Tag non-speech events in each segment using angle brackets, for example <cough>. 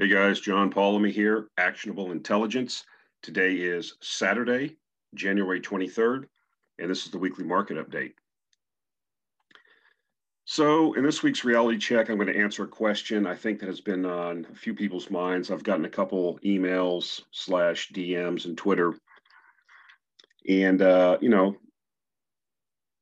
Hey guys, John Polomny here, Actionable Intelligence. Today is Saturday, January 23rd, and this is the weekly market update. So, in this week's reality check, I'm going to answer a question I think that has been on a few people's minds. I've gotten a couple emails slash DMs and Twitter, and uh, you know,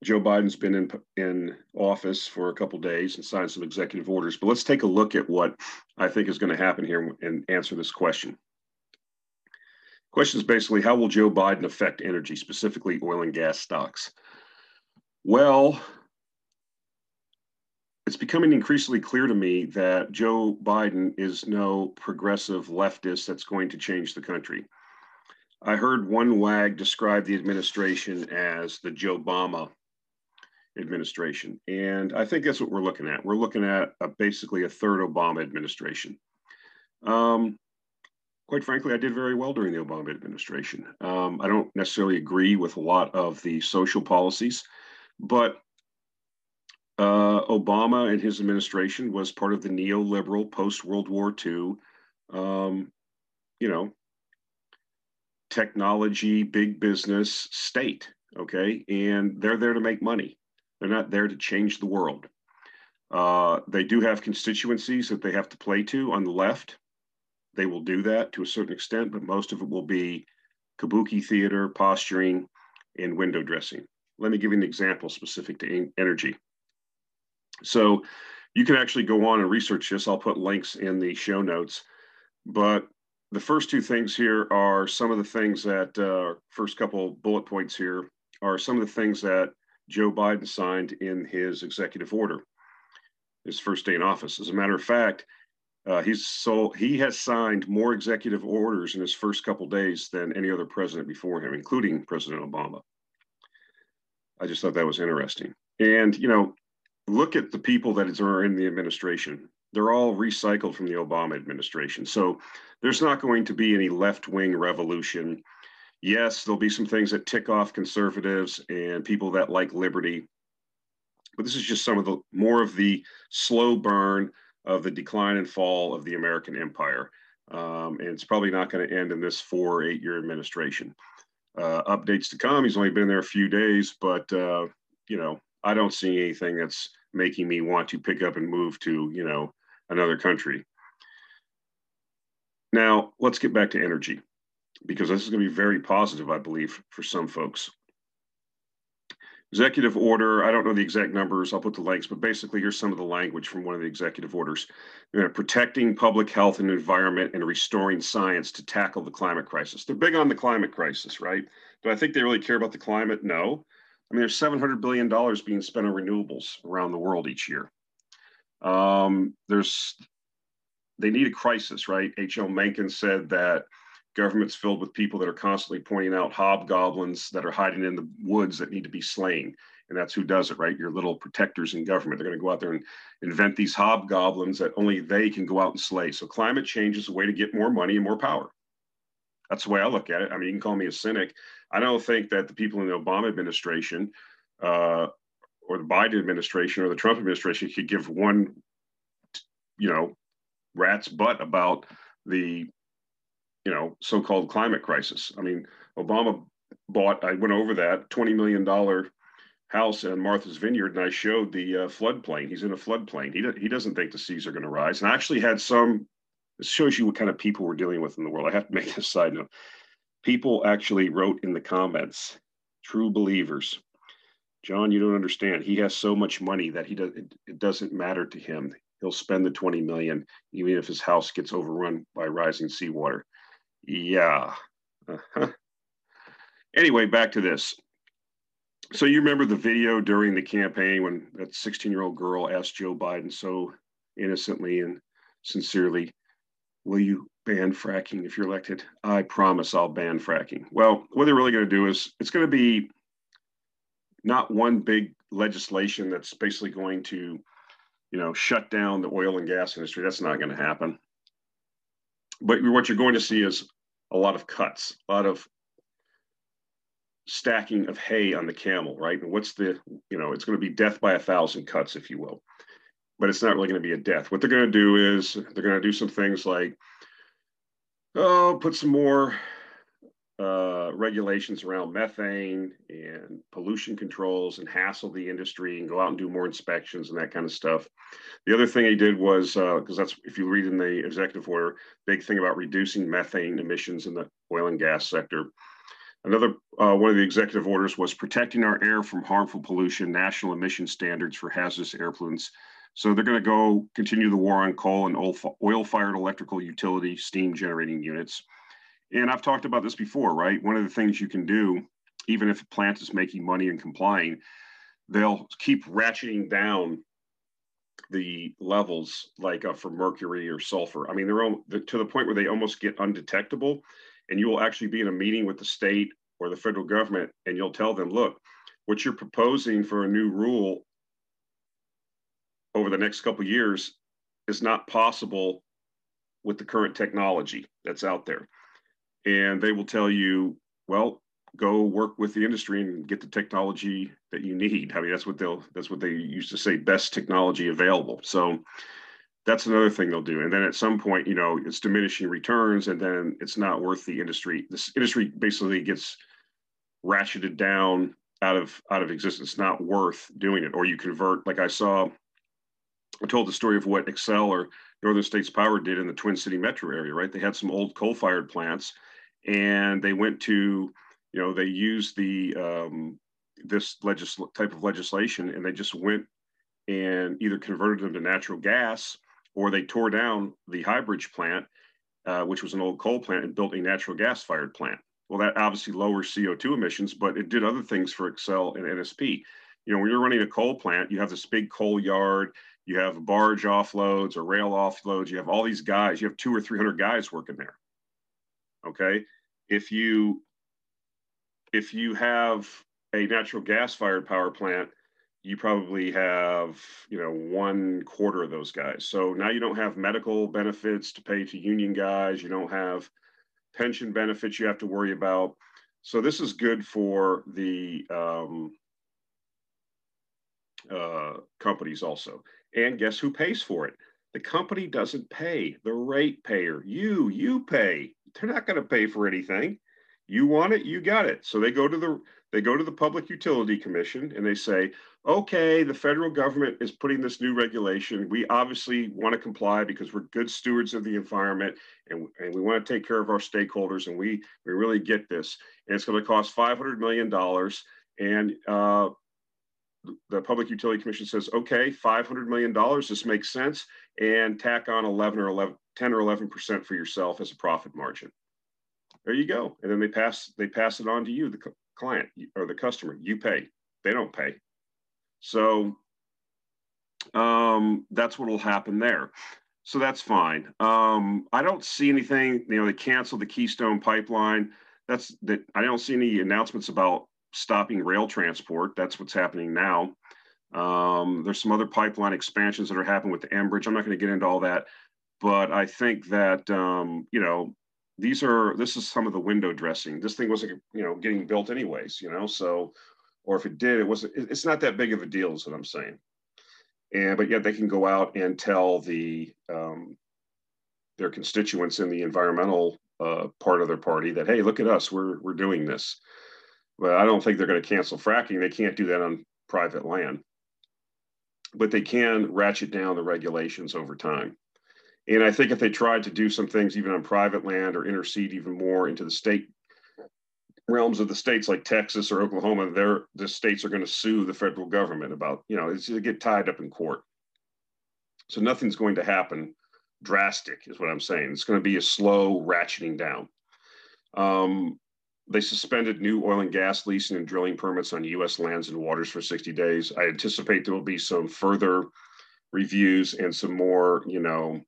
Joe Biden's been in in office for a couple days and signed some executive orders. But let's take a look at what I think is going to happen here and answer this question. Question is basically how will Joe Biden affect energy, specifically oil and gas stocks? Well, it's becoming increasingly clear to me that Joe Biden is no progressive leftist that's going to change the country. I heard one wag describe the administration as the Joe Obama administration. And I think that's what we're looking at. We're looking at a, basically a third Obama administration. Um, quite frankly, I did very well during the Obama administration. Um, I don't necessarily agree with a lot of the social policies, but uh, Obama and his administration was part of the neoliberal post World War II, um, you know, technology, big business state. Okay. And they're there to make money. They're not there to change the world. Uh, they do have constituencies that they have to play to on the left. They will do that to a certain extent, but most of it will be kabuki theater, posturing, and window dressing. Let me give you an example specific to energy. So you can actually go on and research this. I'll put links in the show notes. But the first two things here are some of the things that, uh, first couple bullet points here are some of the things that Joe Biden signed in his executive order, his first day in office. As a matter of fact, uh, he's so he has signed more executive orders in his first couple days than any other president before him, including President Obama. I just thought that was interesting. And you know, look at the people that are in the administration. They're all recycled from the Obama administration. So there's not going to be any left wing revolution yes, there'll be some things that tick off conservatives and people that like liberty. But this is just some of the more of the slow burn of the decline and fall of the American empire. Um, and it's probably not going to end in this four or eight year administration. Uh, updates to come. He's only been there a few days, but uh, you know, I don't see anything that's making me want to pick up and move to you know another country. Now let's get back to energy because this is going to be very positive, I believe, for some folks. Executive order, I don't know the exact numbers, I'll put the links, but basically here's some of the language from one of the executive orders. You know, protecting public health and environment and restoring science to tackle the climate crisis. They're big on the climate crisis, right? Do I think they really care about the climate? No. I mean, there's $700 billion being spent on renewables around the world each year. Um, there's, they need a crisis, right? H.L. Mencken said that government's filled with people that are constantly pointing out hobgoblins that are hiding in the woods that need to be slain. And that's who does it, right? Your little protectors in government. They're going to go out there and invent these hobgoblins that only they can go out and slay. So climate change is a way to get more money and more power. That's the way I look at it. I mean, you can call me a cynic. I don't think that the people in the Obama administration uh, or the Biden administration or the Trump administration could give one, you know, rat's butt about the you know, so-called climate crisis. I mean, Obama bought, I went over that $20 million house in Martha's Vineyard and I showed the uh, floodplain. He's in a floodplain. He, he doesn't think the seas are going to rise. And I actually had some, this shows you what kind of people we're dealing with in the world. I have to make this side note. People actually wrote in the comments, true believers, John, you don't understand. He has so much money that he does, it, it doesn't matter to him. He'll spend the 20 million, even if his house gets overrun by rising seawater. Yeah. Uh-huh. Anyway, back to this. So you remember the video during the campaign when that 16 year old girl asked Joe Biden so innocently and sincerely, Will you ban fracking if you're elected? I promise I'll ban fracking. Well, what they're really going to do is it's going to be not one big legislation that's basically going to, you know, shut down the oil and gas industry. That's not going to happen. But what you're going to see is a lot of cuts, a lot of stacking of hay on the camel, right? And what's the, you know, it's going to be death by a thousand cuts, if you will. but it's not really going to be a death. What they're going to do is they're going to do some things like, oh, put some more uh, regulations around methane and pollution controls and hassle the industry and go out and do more inspections and that kind of stuff. The other thing he did was because uh, that's if you read in the executive order, big thing about reducing methane emissions in the oil and gas sector. Another uh, one of the executive orders was protecting our air from harmful pollution, national emission standards for hazardous air pollutants. So they're going to go continue the war on coal and oil-fired electrical utility steam generating units. And I've talked about this before, right? One of the things you can do, even if a plant is making money and complying, they'll keep ratcheting down the levels like uh, for mercury or sulfur. I mean, they're all, to the point where they almost get undetectable. And you will actually be in a meeting with the state or the federal government, and you'll tell them, look, what you're proposing for a new rule over the next couple years is not possible with the current technology that's out there and they will tell you, well, go work with the industry and get the technology that you need. I mean, that's what they'll that's what they used to say, best technology available. So that's another thing they'll do. And then at some point, you know, it's diminishing returns, and then it's not worth the industry. This industry basically gets ratcheted down out of out of existence. Not worth doing it. Or you convert, like I saw, I told the story of what Xcel or Northern States Power did in the Twin City metro area, right? They had some old coal-fired plants and they went to, you know, they used the um, this legis- type of legislation, and they just went and either converted them to natural gas or they tore down the High Bridge plant, uh, which was an old coal plant, and built a natural gas fired plant. Well, that obviously lowers CO2 emissions, but it did other things for Xcel and NSP. You know, when you're running a coal plant, you have this big coal yard, you have barge offloads or rail offloads, you have all these guys, you have two or 300 guys working there. Okay if you if you have a natural gas fired power plant you probably have you know one quarter of those guys. So now you don't have medical benefits to pay to union guys. You don't have pension benefits you have to worry about. So this is good for the um, uh, companies also. And guess who pays for it the company doesn't pay the rate payer you you pay they're not going to pay for anything. You want it, you got it. So they go to the they go to the Public Utility Commission and they say, okay, the federal government is putting this new regulation. We obviously want to comply because we're good stewards of the environment and, and we want to take care of our stakeholders and we, we really get this. And it's going to cost $500 million. And uh, the Public Utility Commission says, okay, $500 million, this makes sense. And tack on 11 or 11, 10 or 11% for yourself as a profit margin. There you go. And then they pass they pass it on to you, the client or the customer. You pay. They don't pay. So um, that's what will happen there. So that's fine. Um, I don't see anything. You know, they canceled the Keystone Pipeline. That's that. I don't see any announcements about stopping rail transport. That's what's happening now. Um, there's some other pipeline expansions that are happening with the Enbridge. I'm not going to get into all that but I think that um, you know these are this is some of the window dressing. This thing wasn't you know getting built anyways, you know. So, or if it did, it wasn't. It's not that big of a deal, is what I'm saying. And but yet they can go out and tell the um, their constituents in the environmental uh, part of their party that hey, look at us, we're we're doing this. But I don't think they're going to cancel fracking. They can't do that on private land. But they can ratchet down the regulations over time. And I think if they tried to do some things even on private land or intercede even more into the state realms of the states like Texas or Oklahoma, they're, the states are going to sue the federal government about, you know, it's going to get tied up in court. So nothing's going to happen drastic, is what I'm saying. It's going to be a slow ratcheting down. Um, they suspended new oil and gas leasing and drilling permits on U.S. lands and waters for 60 days. I anticipate there will be some further reviews and some more, you know,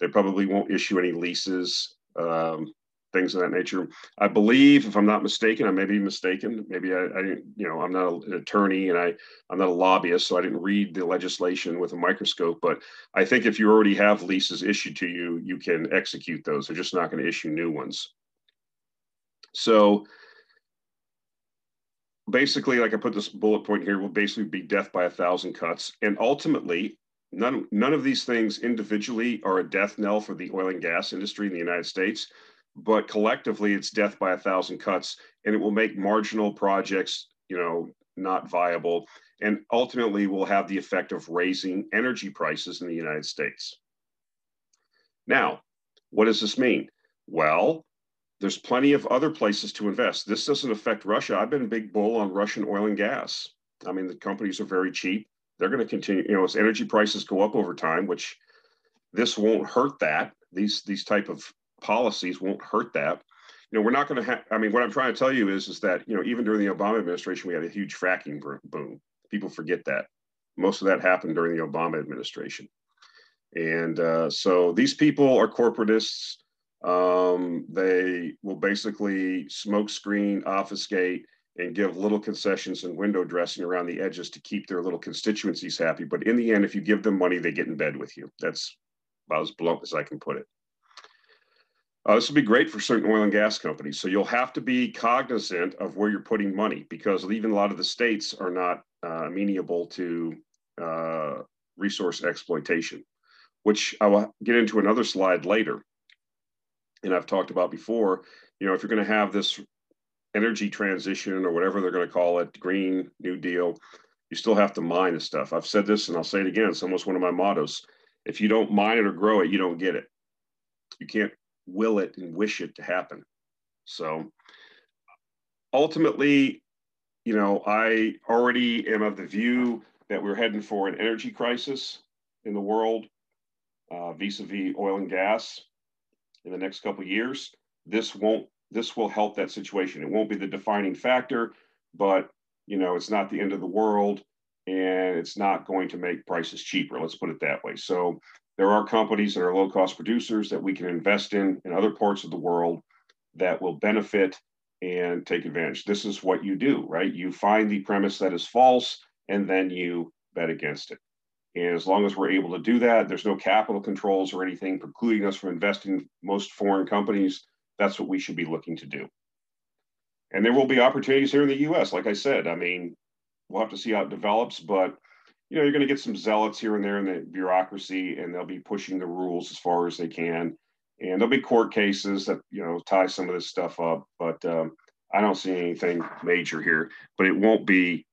they probably won't issue any leases, um, things of that nature. I believe, if I'm not mistaken, I may be mistaken. Maybe I, I didn't, you know, I'm not an attorney and I, I'm not a lobbyist, so I didn't read the legislation with a microscope. But I think if you already have leases issued to you, you can execute those. They're just not going to issue new ones. So basically, like I put this bullet point here, will basically be death by a thousand cuts. And ultimately, none, none of these things individually are a death knell for the oil and gas industry in the United States, but collectively it's death by a thousand cuts and it will make marginal projects, you know, not viable and ultimately will have the effect of raising energy prices in the United States. Now, what does this mean? Well, there's plenty of other places to invest. This doesn't affect Russia. I've been a big bull on Russian oil and gas. I mean, the companies are very cheap. They're going to continue, you know, as energy prices go up over time, which this won't hurt that. These these type of policies won't hurt that. You know, we're not going to have. I mean, what I'm trying to tell you is, is that you know, even during the Obama administration, we had a huge fracking boom. People forget that. Most of that happened during the Obama administration, and uh, so these people are corporatists. Um, they will basically smokescreen, obfuscate, and give little concessions and window dressing around the edges to keep their little constituencies happy. But in the end, if you give them money, they get in bed with you. That's about as blunt as I can put it. Uh, this would be great for certain oil and gas companies. So you'll have to be cognizant of where you're putting money because even a lot of the states are not uh, amenable to uh, resource exploitation, which I will get into another slide later. And I've talked about before, you know, if you're going to have this energy transition or whatever they're going to call it, Green New Deal, you still have to mine the stuff. I've said this and I'll say it again. It's almost one of my mottos. If you don't mine it or grow it, you don't get it. You can't will it and wish it to happen. So ultimately, you know, I already am of the view that we're heading for an energy crisis in the world uh, vis-a-vis oil and gas in the next couple of years. This won't this will help that situation. It won't be the defining factor, but you know, it's not the end of the world and it's not going to make prices cheaper. Let's put it that way. So there are companies that are low cost producers that we can invest in in other parts of the world that will benefit and take advantage. This is what you do, right? You find the premise that is false and then you bet against it. And as long as we're able to do that, there's no capital controls or anything precluding us from investing most foreign companies that's what we should be looking to do. And there will be opportunities here in the US. Like I said, I mean, we'll have to see how it develops, but you know, you're going to get some zealots here and there in the bureaucracy, and they'll be pushing the rules as far as they can. And there'll be court cases that you know tie some of this stuff up, but um, I don't see anything major here. But it won't be;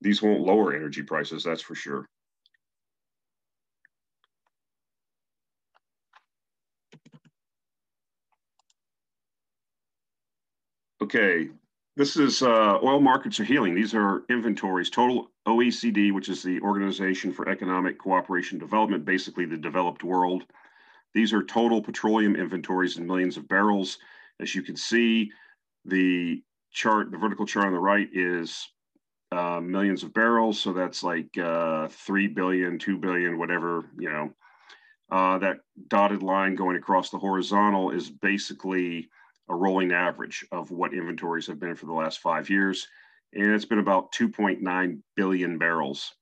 these won't lower energy prices, that's for sure. Okay, this is uh, oil markets are healing. These are inventories. Total OECD, which is the Organization for Economic Cooperation Development, basically the developed world. These are total petroleum inventories in millions of barrels. As you can see, the chart, the vertical chart on the right is uh, millions of barrels. So that's like uh, 3 billion, 2 billion, whatever, you know. Uh, that dotted line going across the horizontal is basically a rolling average of what inventories have been for the last five years. And it's been about 2.9 billion barrels.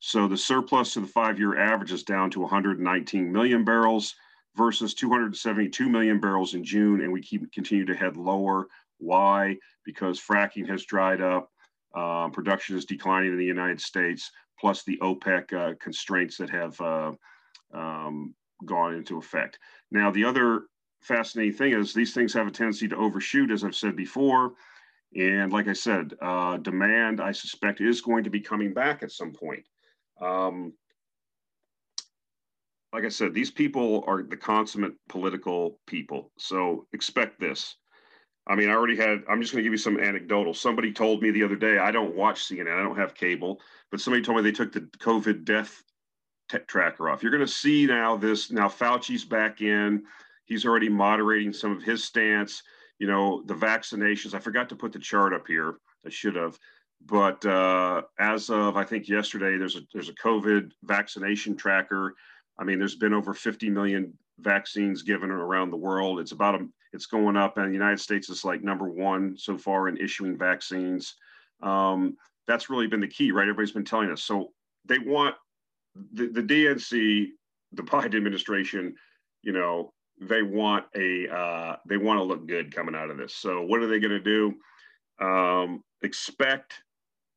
So the surplus to the five year average is down to 119 million barrels versus 272 million barrels in June. And we keep continue to head lower. Why? Because fracking has dried up, um, production is declining in the United States, plus the OPEC uh, constraints that have uh, um, gone into effect. Now, the other fascinating thing is these things have a tendency to overshoot, as I've said before. And like I said, uh, demand, I suspect, is going to be coming back at some point. Um, like I said, these people are the consummate political people. So expect this. I mean, I already had, I'm just going to give you some anecdotal. Somebody told me the other day, I don't watch CNN, I don't have cable, but somebody told me they took the COVID death tracker off. You're going to see now this, now Fauci's back in. He's already moderating some of his stance. You know, the vaccinations. I forgot to put the chart up here. I should have. But uh, as of I think yesterday, there's a there's a COVID vaccination tracker. I mean, there's been over 50 million vaccines given around the world. It's about a, it's going up, and the United States is like number one so far in issuing vaccines. Um, that's really been the key, right? Everybody's been telling us. So they want the, the DNC, the Biden administration, you know, they want a uh, they want to look good coming out of this. So what are they going to do? Um, expect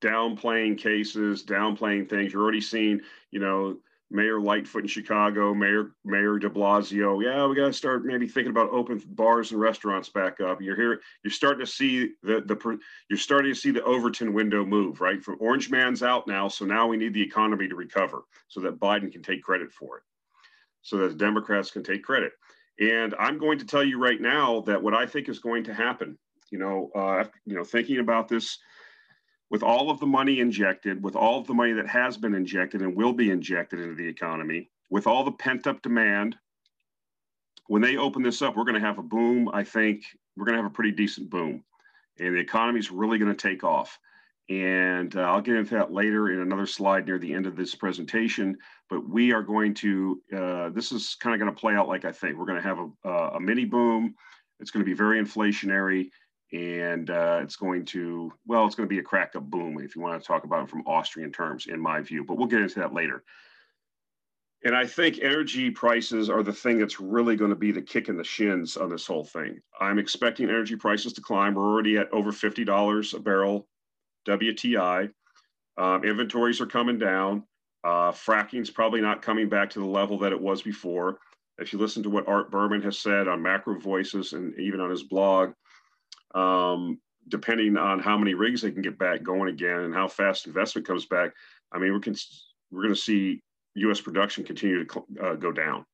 downplaying cases, downplaying things. You're already seeing, you know, Mayor Lightfoot in Chicago, Mayor Mayor De Blasio. Yeah, we got to start maybe thinking about open bars and restaurants back up. You're here. You're starting to see the the you're starting to see the Overton window move right from Orange Man's out now. So now we need the economy to recover so that Biden can take credit for it, so that Democrats can take credit. And I'm going to tell you right now that what I think is going to happen. You know, uh, you know, thinking about this with all of the money injected, with all of the money that has been injected and will be injected into the economy, with all the pent up demand, when they open this up, we're going to have a boom. I think we're going to have a pretty decent boom, and the economy is really going to take off. And uh, I'll get into that later in another slide near the end of this presentation. But we are going to, uh, this is kind of going to play out like I think. We're going to have a, a mini boom. It's going to be very inflationary and uh, it's going to well it's going to be a crack up boom if you want to talk about it from austrian terms in my view but we'll get into that later and i think energy prices are the thing that's really going to be the kick in the shins on this whole thing i'm expecting energy prices to climb we're already at over $50 a barrel wti um, inventories are coming down uh, fracking's probably not coming back to the level that it was before if you listen to what art berman has said on macro voices and even on his blog um, depending on how many rigs they can get back going again and how fast investment comes back, I mean, we're, we're going to see U.S. production continue to uh, go down.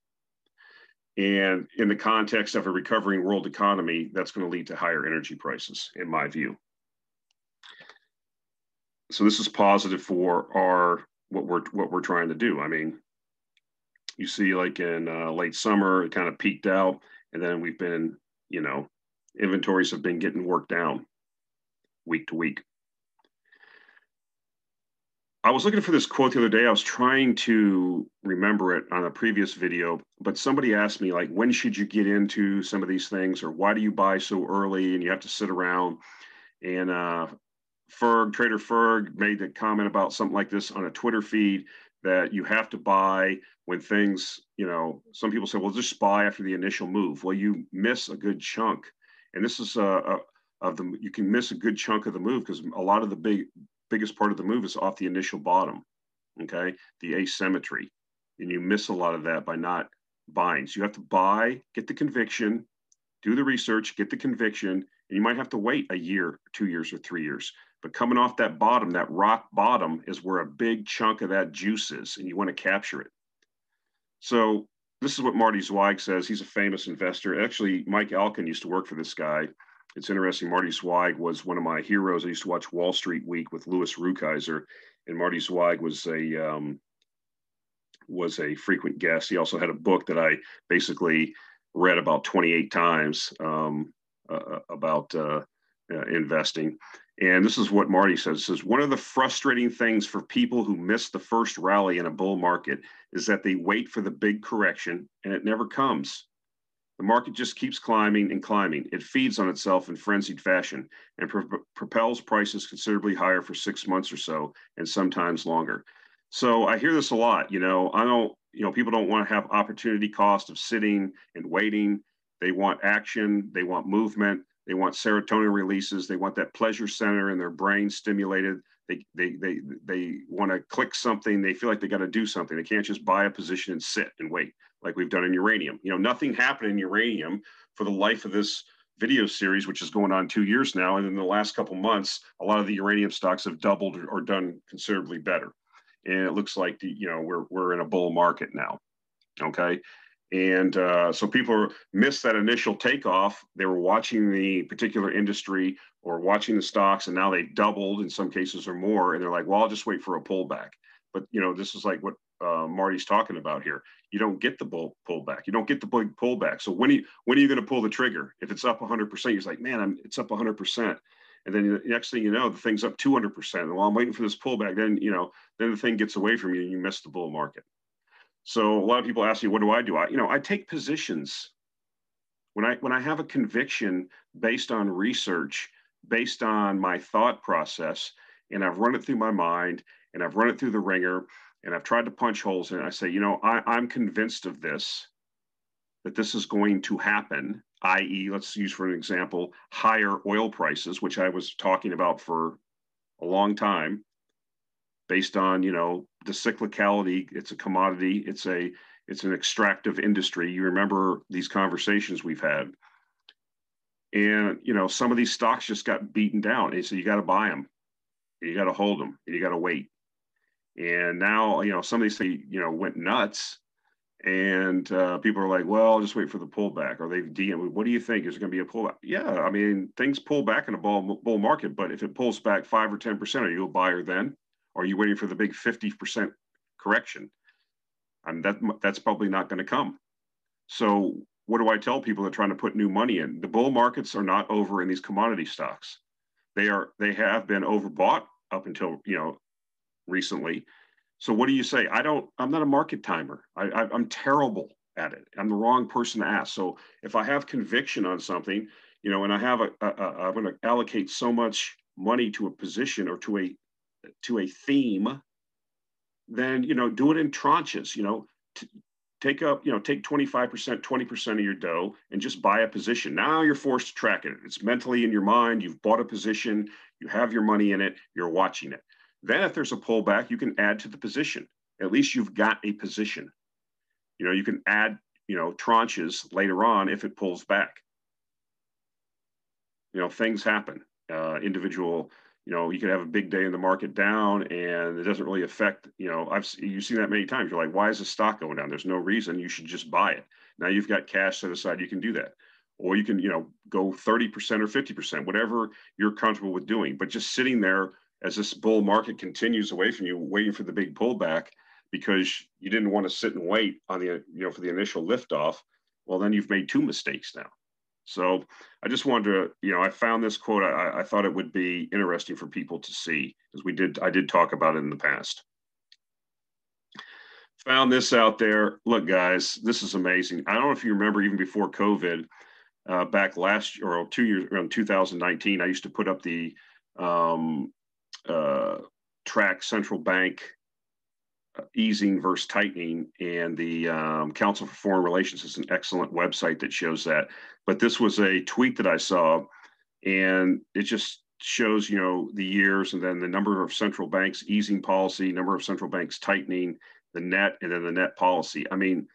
And in the context of a recovering world economy, that's going to lead to higher energy prices, in my view. So this is positive for our what we're what we're trying to do. I mean, you see, like in uh, late summer, it kind of peaked out, and then we've been, you know, inventories have been getting worked down week to week. I was looking for this quote the other day. I was trying to remember it on a previous video, but somebody asked me, like, when should you get into some of these things, or why do you buy so early and you have to sit around? And uh, Ferg, Trader Ferg, made a comment about something like this on a Twitter feed that you have to buy when things, you know, some people say, well, just buy after the initial move. Well, you miss a good chunk. And this is uh, uh, of the you can miss a good chunk of the move because a lot of the big biggest part of the move is off the initial bottom okay? The asymmetry. And you miss a lot of that by not buying. So you have to buy get the conviction do the research get the conviction and you might have to wait a year two years or three years but coming off that bottom that rock bottom is where a big chunk of that juice is and you want to capture it so this is what Marty Zweig says. He's a famous investor. Actually, Mike Alkin used to work for this guy. It's interesting. Marty Zweig was one of my heroes. I used to watch Wall Street Week with Louis Rukeyser, and Marty Zweig was a um, was a frequent guest. He also had a book that I basically read about 28 times um, uh, about uh, uh, investing. And this is what Marty says. says one of the frustrating things for people who miss the first rally in a bull market is that they wait for the big correction and it never comes. The market just keeps climbing and climbing. It feeds on itself in frenzied fashion and pro- propels prices considerably higher for six months or so, and sometimes longer. So I hear this a lot. You know, I don't. You know, people don't want to have opportunity cost of sitting and waiting. They want action. They want movement. They want serotonin releases. They want that pleasure center in their brain stimulated. They they they they want to click something. They feel like they got to do something. They can't just buy a position and sit and wait like we've done in uranium. You know, nothing happened in uranium for the life of this video series, which is going on two years now. And in the last couple months, a lot of the uranium stocks have doubled or done considerably better. And it looks like the, you know we're we're in a bull market now. Okay. And uh, so people missed that initial takeoff. They were watching the particular industry or watching the stocks, and now they've doubled in some cases or more. And they're like, well, I'll just wait for a pullback. But you know, this is like what uh, Marty's talking about here. You don't get the bull pullback. You don't get the big pullback. So when are you, when are you going to pull the trigger? If it's up 100%, you're like, man, I'm, it's up 100%. And then the next thing you know, the thing's up 200%. And while I'm waiting for this pullback, then you know, then the thing gets away from you and you miss the bull market. So a lot of people ask me, what do I do? I, you know, I take positions when I when I have a conviction based on research, based on my thought process, and I've run it through my mind and I've run it through the wringer and I've tried to punch holes in it. I say, you know, I, I'm convinced of this, that this is going to happen, i.e., let's use for an example, higher oil prices, which I was talking about for a long time. based on you know the cyclicality. It's a commodity. It's a it's an extractive industry. You remember these conversations we've had, and you know some of these stocks just got beaten down. And so you got to buy them, you got to hold them, and you got to wait. And now you know some of these things you know went nuts and uh, people are like, well, I'll just wait for the pullback. Or they've DM, what do you think? Is there going to be a pullback? Yeah, I mean, things pull back in a bull, bull market, but if it pulls back five or 10%, are you a buyer then? Are you waiting for the big 50% correction? And that, that's probably not going to come. So what do I tell people that are trying to put new money in? The bull markets are not over in these commodity stocks. They are, they have been overbought up until, you know, recently so what do you say? I don't. I'm not a market timer. I, I, I'm terrible at it. I'm the wrong person to ask. So if I have conviction on something, you know, and I have a, a, a I'm going to allocate so much money to a position or to a to a theme, then you know, do it in tranches. You know, t- take up, you know, take 25%, 20% of your dough and just buy a position. Now you're forced to track it. It's mentally in your mind. You've bought a position. You have your money in it. You're watching it. Then if there's a pullback, you can add to the position. At least you've got a position. You know, you can add, you know, tranches later on if it pulls back. You know, things happen. Uh, individual, you know, you could have a big day in the market down and it doesn't really affect, you know, I've you've seen that many times. You're like, why is the stock going down? There's no reason. You should just buy it. Now you've got cash set aside, you can do that. Or you can, you know, go 30% or 50%, whatever you're comfortable with doing. But just sitting there as this bull market continues away from you, waiting for the big pullback because you didn't want to sit and wait on the you know for the initial liftoff, well then you've made two mistakes now. So I just wanted to you know I found this quote I, I thought it would be interesting for people to see because we did I did talk about it in the past. Found this out there. Look, guys, this is amazing. I don't know if you remember even before COVID, uh, back last year or two years around 2019, I used to put up the um, uh, track central bank easing versus tightening, and the um, Council for Foreign Relations is an excellent website that shows that. But this was a tweet that I saw, and it just shows you know the years and then the number of central banks easing policy, number of central banks tightening, the net, and then the net policy. I mean,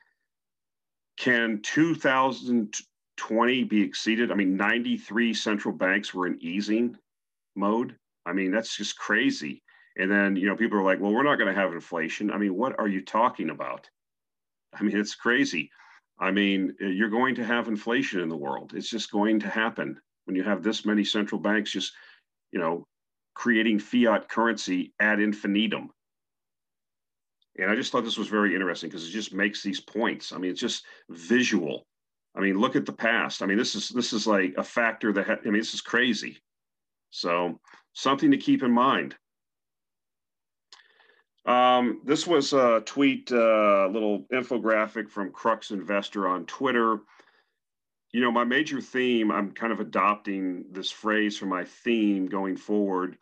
can 2020 be exceeded? I mean, 93 central banks were in easing mode. I mean, that's just crazy. And then, you know, people are like, well, we're not going to have inflation. I mean, what are you talking about? I mean, it's crazy. I mean, uh, you're going to have inflation in the world. It's just going to happen when you have this many central banks just, you know, creating fiat currency ad infinitum. And I just thought this was very interesting because it just makes these points. I mean, it's just visual. I mean, look at the past. I mean, this is this is like a factor that ha- I mean, this is crazy. So something to keep in mind. Um, this was a tweet, a uh, little infographic from Crux Investor on Twitter. You know, my major theme, I'm kind of adopting this phrase for my theme going forward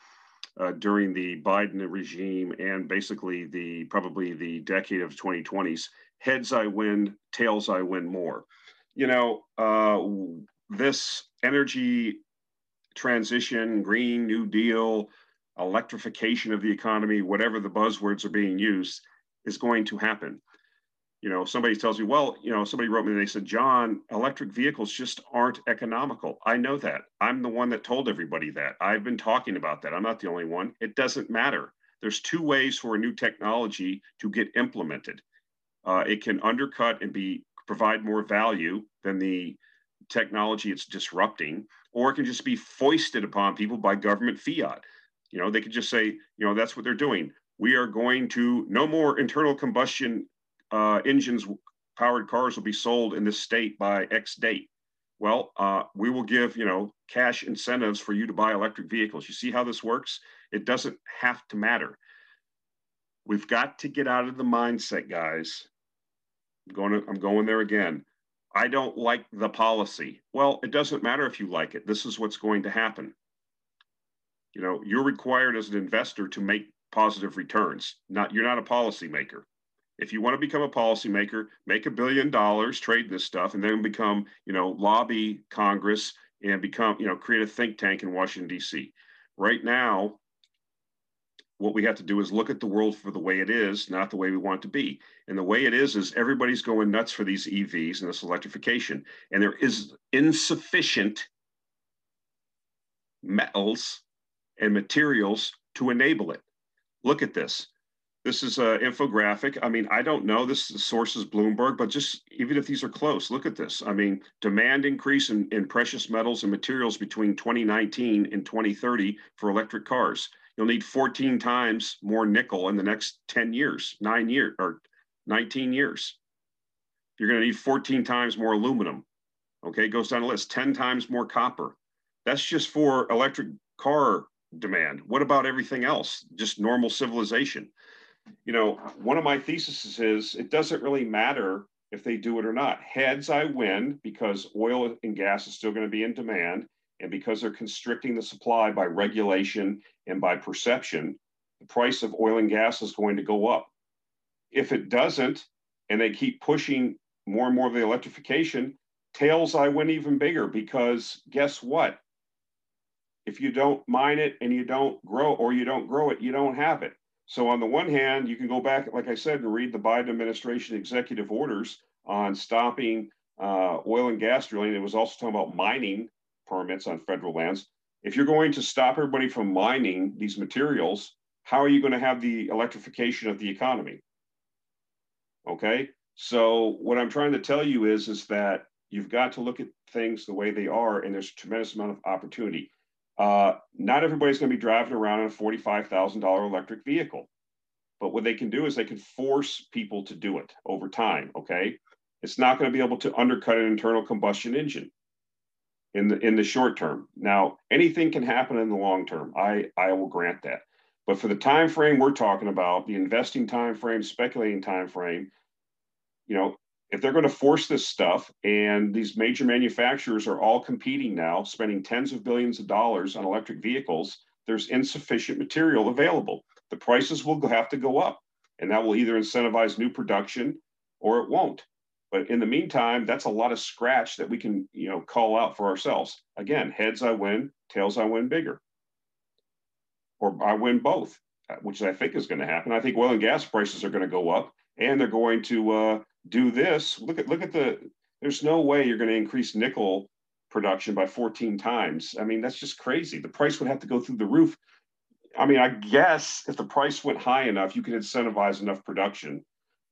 uh, during the Biden regime and basically the probably the decade of 2020s. Heads I win, tails I win more. You know, uh, this energy transition, Green New Deal, electrification of the economy, whatever the buzzwords are being used, is going to happen. You know, somebody tells me, well, you know, somebody wrote me and they said, John, electric vehicles just aren't economical. I know that. I'm the one that told everybody that. I've been talking about that. I'm not the only one. It doesn't matter. There's two ways for a new technology to get implemented. Uh, it can undercut and be provide more value than the technology it's disrupting, or it can just be foisted upon people by government fiat. You know, they could just say, you know, that's what they're doing. We are going to no more internal combustion uh, engines powered cars will be sold in this state by X date. Well, uh, we will give you know cash incentives for you to buy electric vehicles. You see how this works? It doesn't have to matter. We've got to get out of the mindset, guys. I'm going to, I'm going there again. I don't like the policy. Well, it doesn't matter if you like it. This is what's going to happen. You know, you're required as an investor to make positive returns. Not you're not a policymaker. If you want to become a policymaker, make a billion dollars, trade this stuff, and then become, you know, lobby Congress and become, you know, create a think tank in Washington, D.C. Right now, what we have to do is look at the world for the way it is, not the way we want it to be. And the way it is is everybody's going nuts for these EVs and this electrification, and there is insufficient metals and materials to enable it. Look at this. This is an infographic. I mean, I don't know. This source is Bloomberg, but just even if these are close, look at this. I mean, demand increase in, in precious metals and materials between 2019 and 2030 for electric cars. You'll need 14 times more nickel in the next 10 years, nine years, or 19 years. You're going to need 14 times more aluminum. Okay, goes down the list, 10 times more copper. That's just for electric car demand. What about everything else? Just normal civilization. You know, one of my theses is it doesn't really matter if they do it or not. Heads, I win because oil and gas is still going to be in demand. And because they're constricting the supply by regulation and by perception, the price of oil and gas is going to go up. If it doesn't, and they keep pushing more and more of the electrification, tails I win even bigger because guess what? If you don't mine it and you don't grow or you don't grow it, you don't have it. So on the one hand, you can go back, like I said, and read the Biden administration executive orders on stopping uh, oil and gas drilling. It was also talking about mining permits on federal lands. If you're going to stop everybody from mining these materials, how are you going to have the electrification of the economy? Okay, so what I'm trying to tell you is, is that you've got to look at things the way they are, and there's a tremendous amount of opportunity. Uh, not everybody's going to be driving around in a $45,000 electric vehicle. But what they can do is they can force people to do it over time. Okay. It's not going to be able to undercut an internal combustion engine in the in the short term. Now, anything can happen in the long term. I, I will grant that. But for the time frame we're talking about, the investing time frame, speculating time frame, you know, if they're going to force this stuff and these major manufacturers are all competing now spending tens of billions of dollars on electric vehicles there's insufficient material available. The prices will have to go up and that will either incentivize new production or it won't. But in the meantime that's a lot of scratch that we can you know call out for ourselves. Again heads i win tails i win bigger. Or i win both which i think is going to happen. I think oil and gas prices are going to go up and they're going to uh, do this. Look at look at the. There's no way you're going to increase nickel production by 14 times. I mean, that's just crazy. The price would have to go through the roof. I mean, I guess if the price went high enough, you could incentivize enough production,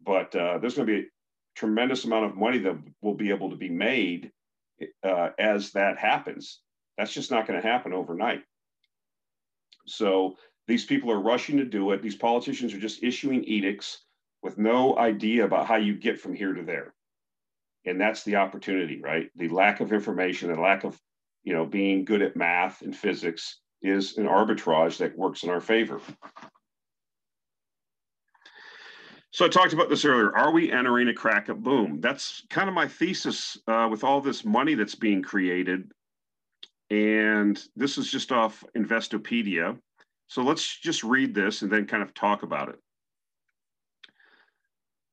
but uh, there's going to be a tremendous amount of money that will be able to be made uh, as that happens. That's just not going to happen overnight. So these people are rushing to do it. These politicians are just issuing edicts with no idea about how you get from here to there. And that's the opportunity, right? The lack of information, the lack of, you know, being good at math and physics is an arbitrage that works in our favor. So I talked about this earlier. Are we entering a crack up boom? That's kind of my thesis uh, with all this money that's being created. And this is just off Investopedia. So let's just read this and then kind of talk about it.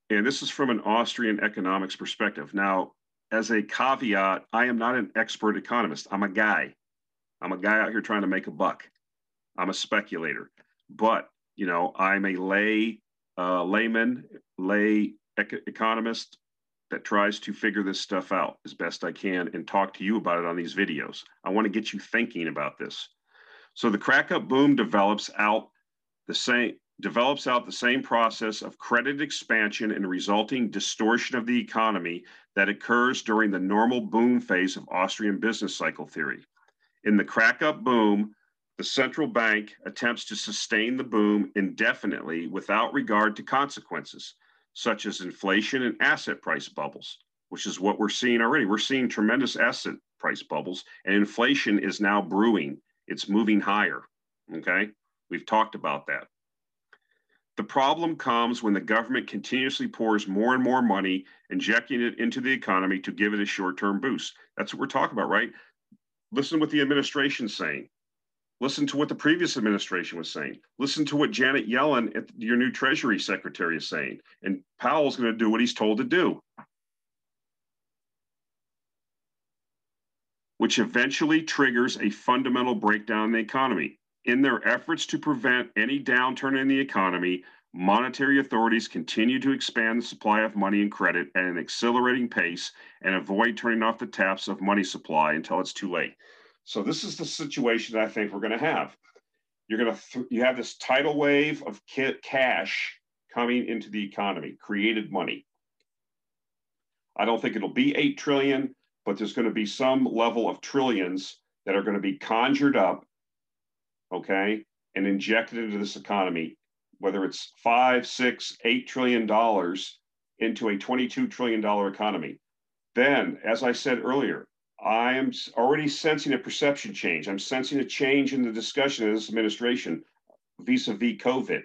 And this is from an Austrian economics perspective. Now, as a caveat, I am not an expert economist. I'm a guy. I'm a guy out here trying to make a buck. I'm a speculator. But, you know, I'm a lay uh, layman, lay ec- economist that tries to figure this stuff out as best I can and talk to you about it on these videos. I want to get you thinking about this. So the crack up boom develops out the same develops out the same process of credit expansion and resulting distortion of the economy that occurs during the normal boom phase of Austrian business cycle theory. In the crack up boom, the central bank attempts to sustain the boom indefinitely without regard to consequences, such as inflation and asset price bubbles, which is what we're seeing already. We're seeing tremendous asset price bubbles, and inflation is now brewing. It's moving higher. Okay. We've talked about that. The problem comes when the government continuously pours more and more money, injecting it into the economy to give it a short term boost. That's what we're talking about, right? Listen to what the administration's saying. Listen to what the previous administration was saying. Listen to what Janet Yellen, your new Treasury Secretary, is saying. And Powell's going to do what he's told to do, which eventually triggers a fundamental breakdown in the economy. In their efforts to prevent any downturn in the economy, monetary authorities continue to expand the supply of money and credit at an accelerating pace and avoid turning off the taps of money supply until it's too late. So this is the situation that I think we're going to have. You're going to th- you have this tidal wave of cash coming into the economy, created money. I don't think it'll be 8 trillion, but there's going to be some level of trillions that are going to be conjured up, okay, and injected into this economy, whether it's five, six, eight trillion dollars into a 22 trillion dollar economy. Then, as I said earlier, I am already sensing a perception change. I'm sensing a change in the discussion of this administration vis-a-vis COVID.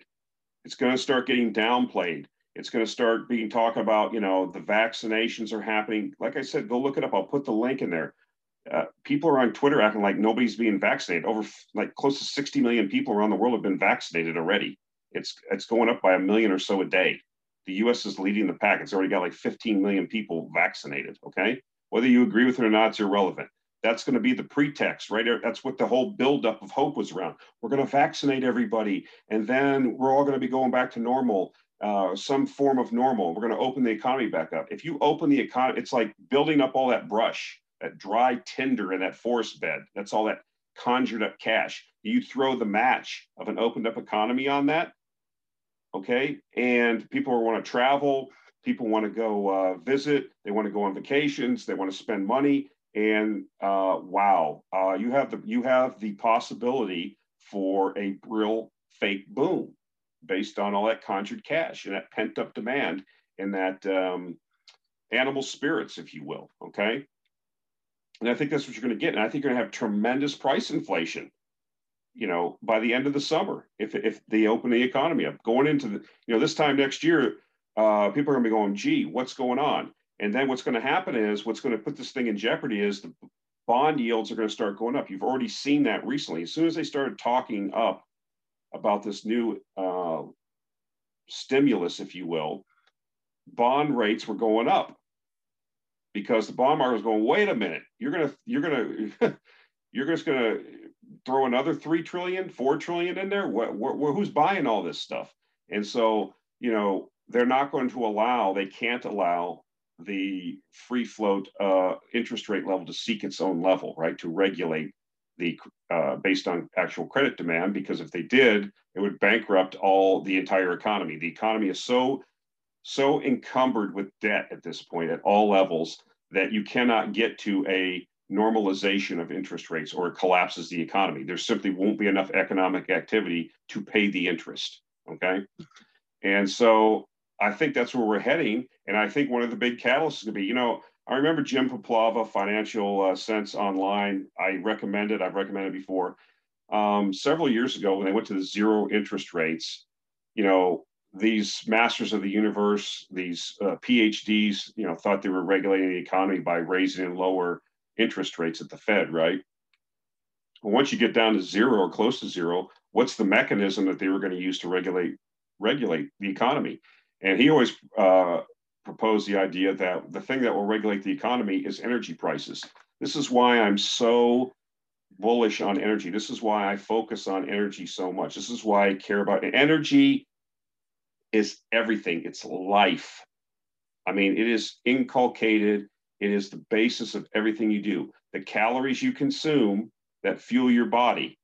It's going to start getting downplayed. It's going to start being talked about, you know, the vaccinations are happening. Like I said, go look it up. I'll put the link in there. Uh, people are on Twitter acting like nobody's being vaccinated. Over like close to 60 million people around the world have been vaccinated already. It's it's going up by a million or so a day. The U.S. is leading the pack. It's already got like 15 million people vaccinated. Okay, whether you agree with it or not, it's irrelevant. That's going to be the pretext, right? That's what the whole buildup of hope was around. We're going to vaccinate everybody, and then we're all going to be going back to normal, uh, some form of normal. We're going to open the economy back up. If you open the economy, it's like building up all that brush, that dry tinder in that forest bed. That's all that conjured up cash. You throw the match of an opened up economy on that, okay? And people want to travel people want to go uh, visit, they want to go on vacations, they want to spend money, and uh, wow, uh, you have the you have the possibility for a real fake boom based on all that conjured cash and that pent up demand and that um, animal spirits, if you will. Okay. And I think that's what you're going to get. And I think you're going to have tremendous price inflation, you know, by the end of the summer if, if they open the economy up. Going into the, you know, this time next year, uh, people are going to be going, gee, what's going on? And then what's going to happen is what's going to put this thing in jeopardy is the bond yields are going to start going up. You've already seen that recently. As soon as they started talking up about this new uh, stimulus, if you will, bond rates were going up because the bond market was going, wait a minute, you're to, you're to, <laughs> you're just to throw another 3 trillion, 4 trillion in there. What, what, who's buying all this stuff? And so, you know, they're not going to allow, they can't allow the free float uh, interest rate level to seek its own level, right? To regulate the uh, based on actual credit demand, because if they did, it would bankrupt all the entire economy. The economy is so so encumbered with debt at this point at all levels that you cannot get to a normalization of interest rates or it collapses the economy. There simply won't be enough economic activity to pay the interest. Okay. And so I think that's where we're heading. And I think one of the big catalysts is going to be, you know, I remember Jim Puplava, Financial uh, Sense Online. I recommend it. I've recommended it before. Um, several years ago, when they went to the zero interest rates, you know, these masters of the universe, these uh, PhDs, you know, thought they were regulating the economy by raising and lower interest rates at the Fed, right? Once you get down to zero or close to zero, what's the mechanism that they were going to use to regulate regulate the economy? And he always uh, proposed the idea that the thing that will regulate the economy is energy prices. This is why I'm so bullish on energy. This is why I focus on energy so much. This is why I care about energy is everything. It's life. I mean, it is inculcated. It is the basis of everything you do. The calories you consume that fuel your body,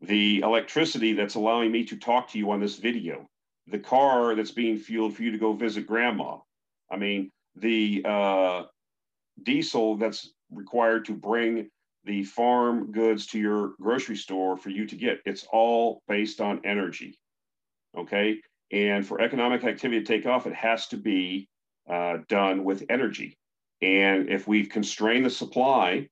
the electricity that's allowing me to talk to you on this video, the car that's being fueled for you to go visit grandma. I mean, the uh, diesel that's required to bring the farm goods to your grocery store for you to get. It's all based on energy. Okay. And for economic activity to take off, it has to be uh, done with energy. And if we've constrained the supply,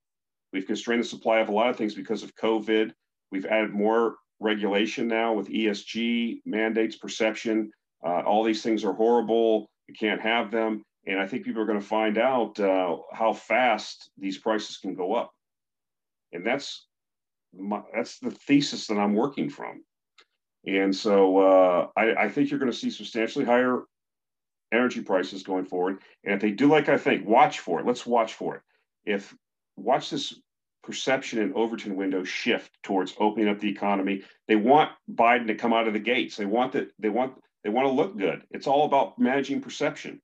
we've constrained the supply of a lot of things because of COVID. We've added more regulation now with ESG mandates, perception. Uh, all these things are horrible. You can't have them. And I think people are going to find out uh, how fast these prices can go up. And that's my, that's the thesis that I'm working from. And so uh, I, I think you're going to see substantially higher energy prices going forward. And if they do like I think, watch for it. Let's watch for it. If watch this perception and Overton window shift towards opening up the economy. They want Biden to come out of the gates. They want that. They want they want to look good. It's all about managing perception.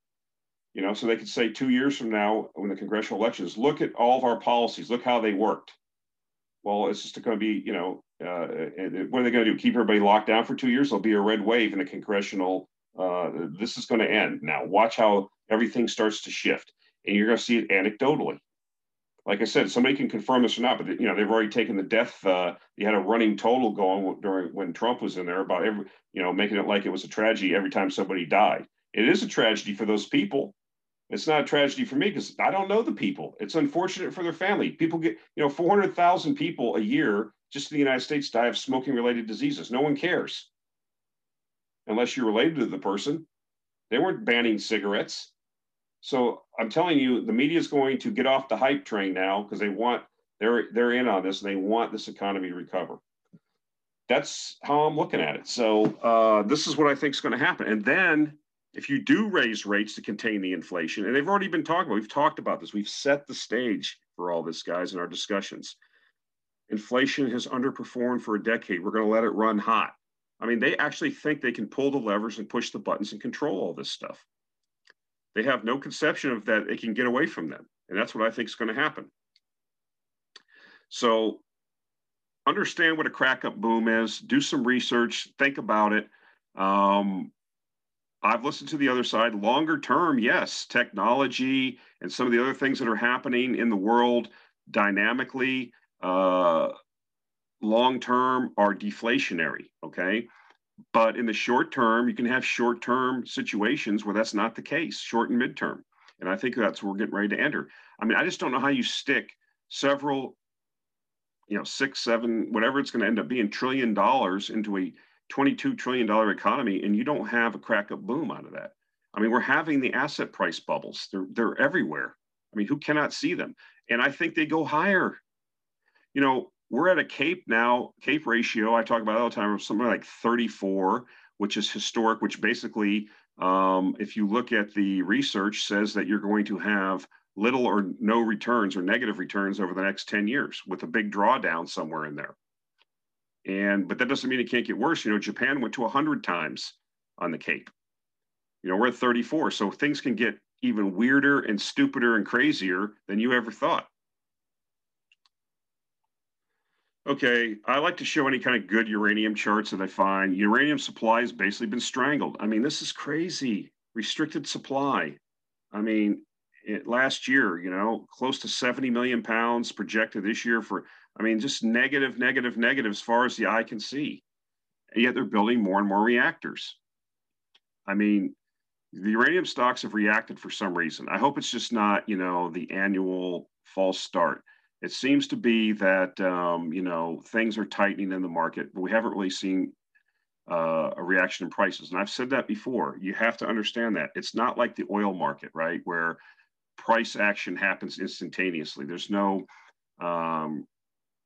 You know, so they could say two years from now, when the congressional elections, look at all of our policies, look how they worked. Well, it's just going to be, you know, uh, what are they going to do? Keep everybody locked down for two years? There'll be a red wave in the congressional. Uh, this is going to end. Now, watch how everything starts to shift, and you're going to see it anecdotally like I said, somebody can confirm this or not, but you know they've already taken the death. Uh, you had a running total going during when Trump was in there about every, you know, making it like it was a tragedy every time somebody died. It is a tragedy for those people. It's not a tragedy for me because I don't know the people. It's unfortunate for their family. People get, you know, 400,000 people a year just in the United States die of smoking related diseases. No one cares unless you're related to the person. They weren't banning cigarettes. So I'm telling you, the media is going to get off the hype train now because they want they're they're in on this and they want this economy to recover. That's how I'm looking at it. So uh, this is what I think is going to happen. And then if you do raise rates to contain the inflation, and they've already been talking about, we've talked about this, we've set the stage for all this, guys, in our discussions. Inflation has underperformed for a decade. We're going to let it run hot. I mean, they actually think they can pull the levers and push the buttons and control all this stuff they have no conception of that it can get away from them. And that's what I think is going to happen. So understand what a crack up boom is, do some research, think about it. Um, I've listened to the other side. Longer term, yes, technology and some of the other things that are happening in the world dynamically, uh, long term are deflationary. Okay. But in the short term, you can have short term situations where that's not the case, short and midterm. And I think that's where we're getting ready to enter. I mean, I just don't know how you stick several, you know, six, seven, whatever it's going to end up being, trillion dollars into a $22 trillion economy and you don't have a crack up boom out of that. I mean, we're having the asset price bubbles. They're, they're everywhere. I mean, who cannot see them? And I think they go higher. You know, we're at a CAPE now, CAPE ratio, I talk about all the time, of something like 34, which is historic, which basically, um, if you look at the research, says that you're going to have little or no returns or negative returns over the next 10 years with a big drawdown somewhere in there. And, but that doesn't mean it can't get worse. You know, Japan went to 100 times on the CAPE. You know, we're at 34. So things can get even weirder and stupider and crazier than you ever thought. Okay, I like to show any kind of good uranium charts that I find. Uranium supply has basically been strangled. I mean, this is crazy. Restricted supply. I mean, it, last year, you know, close to 70 million pounds projected this year for, I mean, just negative, negative, negative as far as the eye can see. And yet they're building more and more reactors. I mean, the uranium stocks have reacted for some reason. I hope it's just not, you know, the annual false start it seems to be that um, you know things are tightening in the market, but we haven't really seen uh, a reaction in prices. And I've said that before. You have to understand that it's not like the oil market, right, where price action happens instantaneously. There's no um,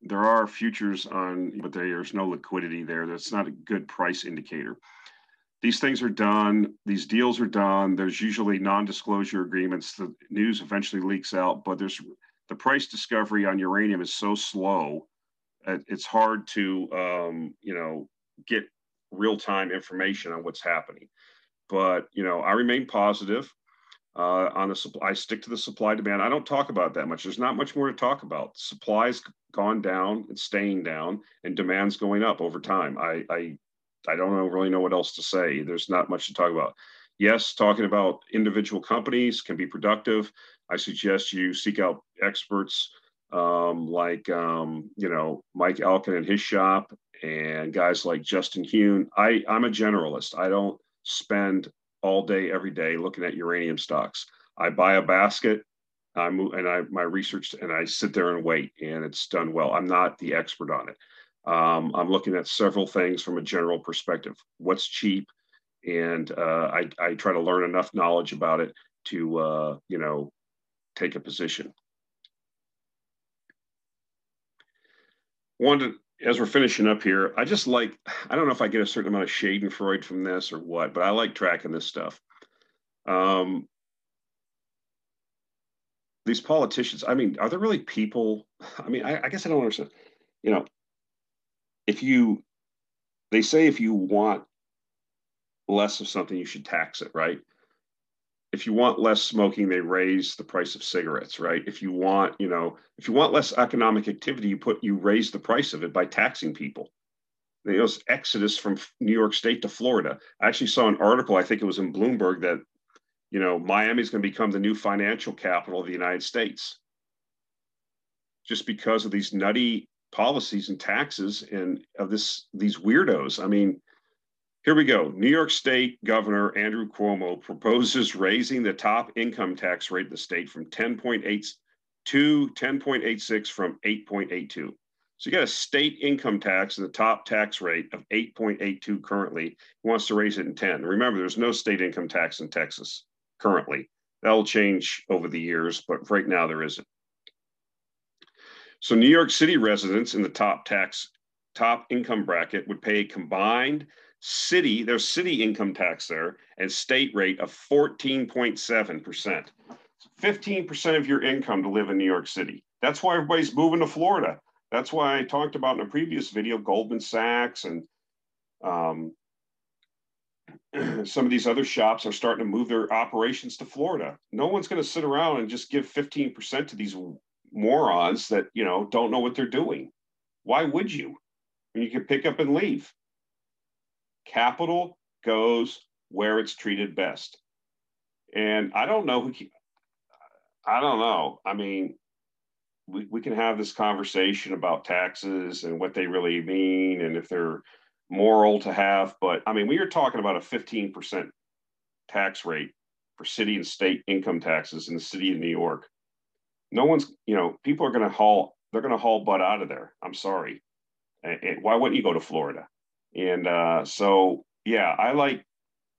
there are futures on, but there's no liquidity there. That's not a good price indicator. These things are done. These deals are done. There's usually non-disclosure agreements. The news eventually leaks out, but there's the price discovery on uranium is so slow, it's hard to um, you know get real time information on what's happening. But you know, I remain positive uh, on the supply. I stick to the supply demand. I don't talk about that much. There's not much more to talk about. Supply's gone down, it's staying down, and demand's going up over time. I I I don't know, really know what else to say. There's not much to talk about. Yes, talking about individual companies can be productive. I suggest you seek out experts um, like um, you know Mike Alkin and his shop, and guys like Justin Huhn. I I'm a generalist. I don't spend all day every day looking at uranium stocks. I buy a basket. I move, and I my research and I sit there and wait, and it's done well. I'm not the expert on it. Um, I'm looking at several things from a general perspective. What's cheap, and uh, I I try to learn enough knowledge about it to uh, you know take a position. Wanted, as we're finishing up here, I just like, I don't know if I get a certain amount of Schadenfreude from this or what, but I like tracking this stuff. Um, these politicians, I mean, are there really people? I mean, I, I guess I don't understand. You know, if you, they say if you want less of something, you should tax it, right? If you want less smoking, they raise the price of cigarettes, right? If you want, you know, if you want less economic activity, you put you raise the price of it by taxing people. You know, exodus from New York State to Florida. I actually saw an article, I think it was in Bloomberg, that you know, Miami is going to become the new financial capital of the United States just because of these nutty policies and taxes and of this these weirdos. I mean, here we go. New York State Governor Andrew Cuomo proposes raising the top income tax rate in the state from 10.8 to 10.86 from 8.82. So you got a state income tax and the top tax rate of 8.82 currently. He wants to raise it in 10. Remember, there's no state income tax in Texas currently. That'll change over the years, but right now there isn't. So New York City residents in the top tax, top income bracket would pay a combined city, there's city income tax there, and state rate of 14.7%. 15% of your income to live in New York City. That's why everybody's moving to Florida. That's why I talked about in a previous video, Goldman Sachs and um, <clears throat> some of these other shops are starting to move their operations to Florida. No one's going to sit around and just give 15% to these morons that, you know, don't know what they're doing. Why would you? When you can pick up and leave. Capital goes where it's treated best. And I don't know who, I don't know. I mean, we, we can have this conversation about taxes and what they really mean and if they're moral to have. But I mean, we are talking about a 15% tax rate for city and state income taxes in the city of New York. No one's, you know, people are going to haul, they're going to haul butt out of there. I'm sorry. And, and why wouldn't you go to Florida? And uh, so, yeah, I like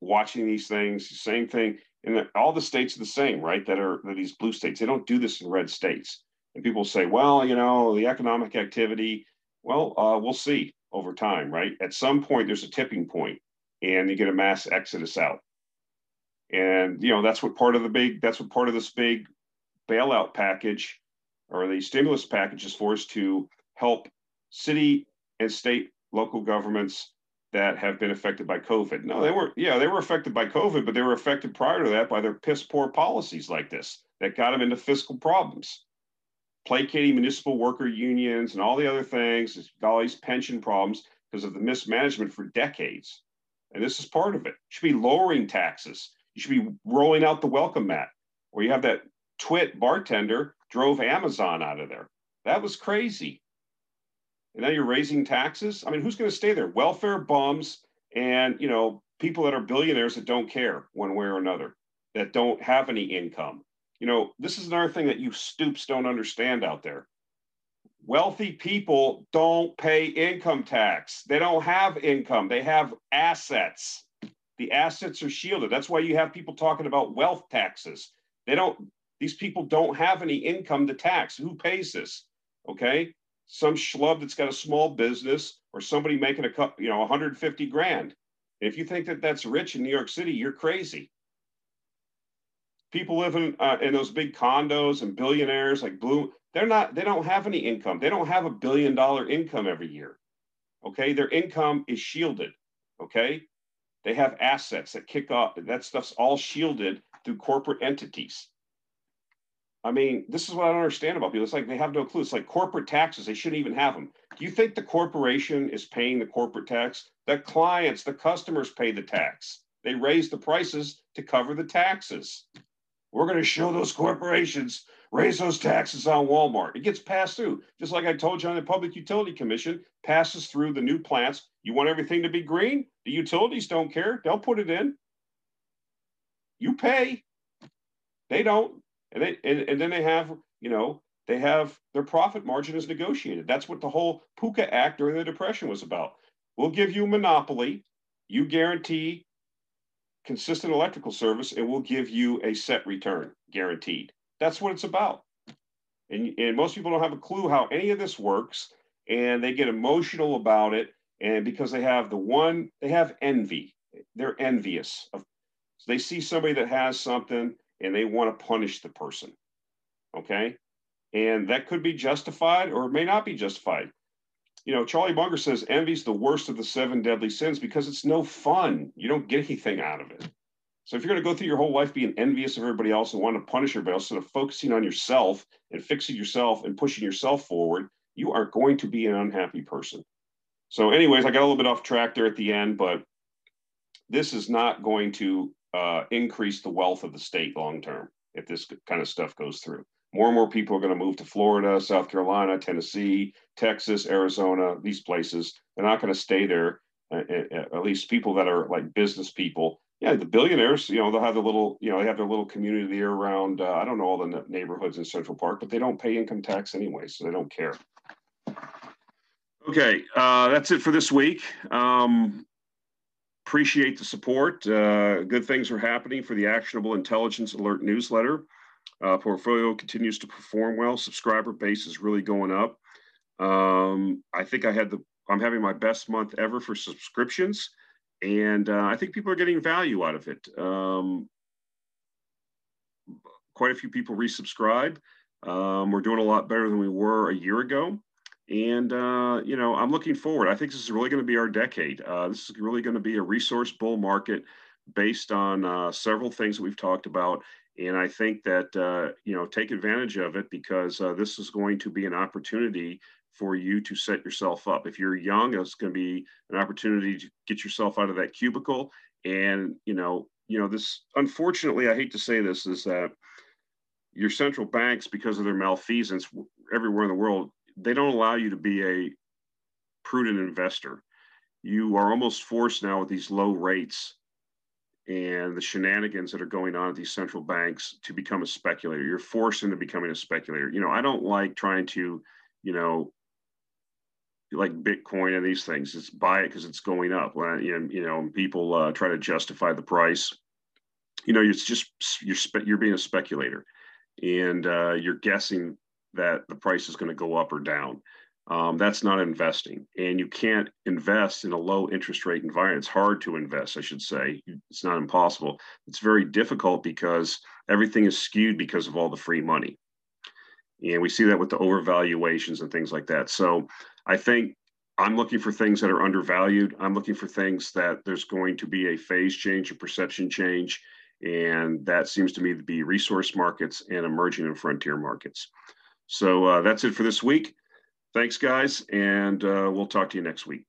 watching these things. Same thing. And all the states are the same, right? That are, that are these blue states. They don't do this in red states. And people say, well, you know, the economic activity. Well, uh, we'll see over time, right? At some point, there's a tipping point, and you get a mass exodus out. And you know that's what part of the big that's what part of this big bailout package or the stimulus package is for is to help city and state local governments that have been affected by COVID. No, they were yeah they were affected by COVID, but they were affected prior to that by their piss poor policies like this that got them into fiscal problems placating municipal worker unions and all the other things, all these pension problems because of the mismanagement for decades. And this is part of it. You should be lowering taxes. You should be rolling out the welcome mat, where you have that twit bartender drove Amazon out of there. That was crazy. And now you're raising taxes. I mean, who's going to stay there? Welfare bums and you know people that are billionaires that don't care one way or another, that don't have any income. You know, this is another thing that you stoops don't understand out there. Wealthy people don't pay income tax. They don't have income, they have assets. The assets are shielded. That's why you have people talking about wealth taxes. They don't, these people don't have any income to tax. Who pays this? Okay. Some schlub that's got a small business or somebody making a, cup, you know, 150 grand. If you think that that's rich in New York City, you're crazy people living uh, in those big condos and billionaires like Blue, they're not, they don't have any income. They don't have a billion dollar income every year. Okay. Their income is shielded. Okay. They have assets that kick off. That stuff's all shielded through corporate entities. I mean, this is what I don't understand about people. It's like they have no clue. It's like corporate taxes. They shouldn't even have them. Do you think the corporation is paying the corporate tax? The clients, the customers pay the tax. They raise the prices to cover the taxes. We're going to show those corporations raise those taxes on Walmart. It gets passed through, just like I told you on the Public Utility Commission, passes through the new plants. You want everything to be green? The utilities don't care. They'll put it in. You pay. They don't. And, they, and, and then they have, you know, they have their profit margin is negotiated. That's what the whole PUHCA Act during the Depression was about. We'll give you monopoly. You guarantee consistent electrical service and we'll give you a set return guaranteed. That's what it's about. And, and most people don't have a clue how any of this works and they get emotional about it. And because they have the one, they have envy. They're envious of, so they see somebody that has something and they want to punish the person. Okay. And that could be justified or it may not be justified. You know, Charlie Munger says envy's the worst of the seven deadly sins because it's no fun. You don't get anything out of it. So if you're going to go through your whole life being envious of everybody else and want to punish everybody else, instead of focusing on yourself and fixing yourself and pushing yourself forward, you are going to be an unhappy person. So, anyways, I got a little bit off track there at the end, but this is not going to uh, increase the wealth of the state long term if this kind of stuff goes through. More and more people are going to move to Florida, South Carolina, Tennessee, Texas, Arizona, these places. They're not going to stay there. At least people that are like business people. Yeah, the billionaires, you know, they'll have the little, you know, they have their little community year around, uh, I don't know all the neighborhoods in Central Park, but they don't pay income tax anyway, so they don't care. Okay, uh, that's it for this week. Um, appreciate the support. Uh, good things are happening for the Actionable Intelligence Alert newsletter. Uh, portfolio continues to perform well. Subscriber base is really going up. Um, I think I had the I'm having my best month ever for subscriptions, and uh, I think people are getting value out of it. Um, quite a few people resubscribe. Um, we're doing a lot better than we were a year ago. And, uh, you know, I'm looking forward. I think this is really going to be our decade. Uh, this is really going to be a resource bull market based on uh, several things that we've talked about. And I think that, uh, you know, take advantage of it because uh, this is going to be an opportunity for you to set yourself up. If you're young, it's going to be an opportunity to get yourself out of that cubicle. And, you know, you know, this, unfortunately, I hate to say this, is that your central banks, because of their malfeasance everywhere in the world, they don't allow you to be a prudent investor. You are almost forced now with these low rates and the shenanigans that are going on at these central banks to become a speculator. You're forced into becoming a speculator. You know, I don't like trying to, you know, like Bitcoin and these things. It's buy it because it's going up. When you know, people uh, try to justify the price. You know, it's just you're you're being a speculator, and uh, you're guessing that the price is going to go up or down. Um, that's not investing. And you can't invest in a low interest rate environment. It's hard to invest, I should say. It's not impossible. It's very difficult because everything is skewed because of all the free money. And we see that with the overvaluations and things like that. So I think I'm looking for things that are undervalued. I'm looking for things that there's going to be a phase change, a perception change. And that seems to me to be resource markets and emerging and frontier markets. So uh, that's it for this week. Thanks, guys, and uh, we'll talk to you next week.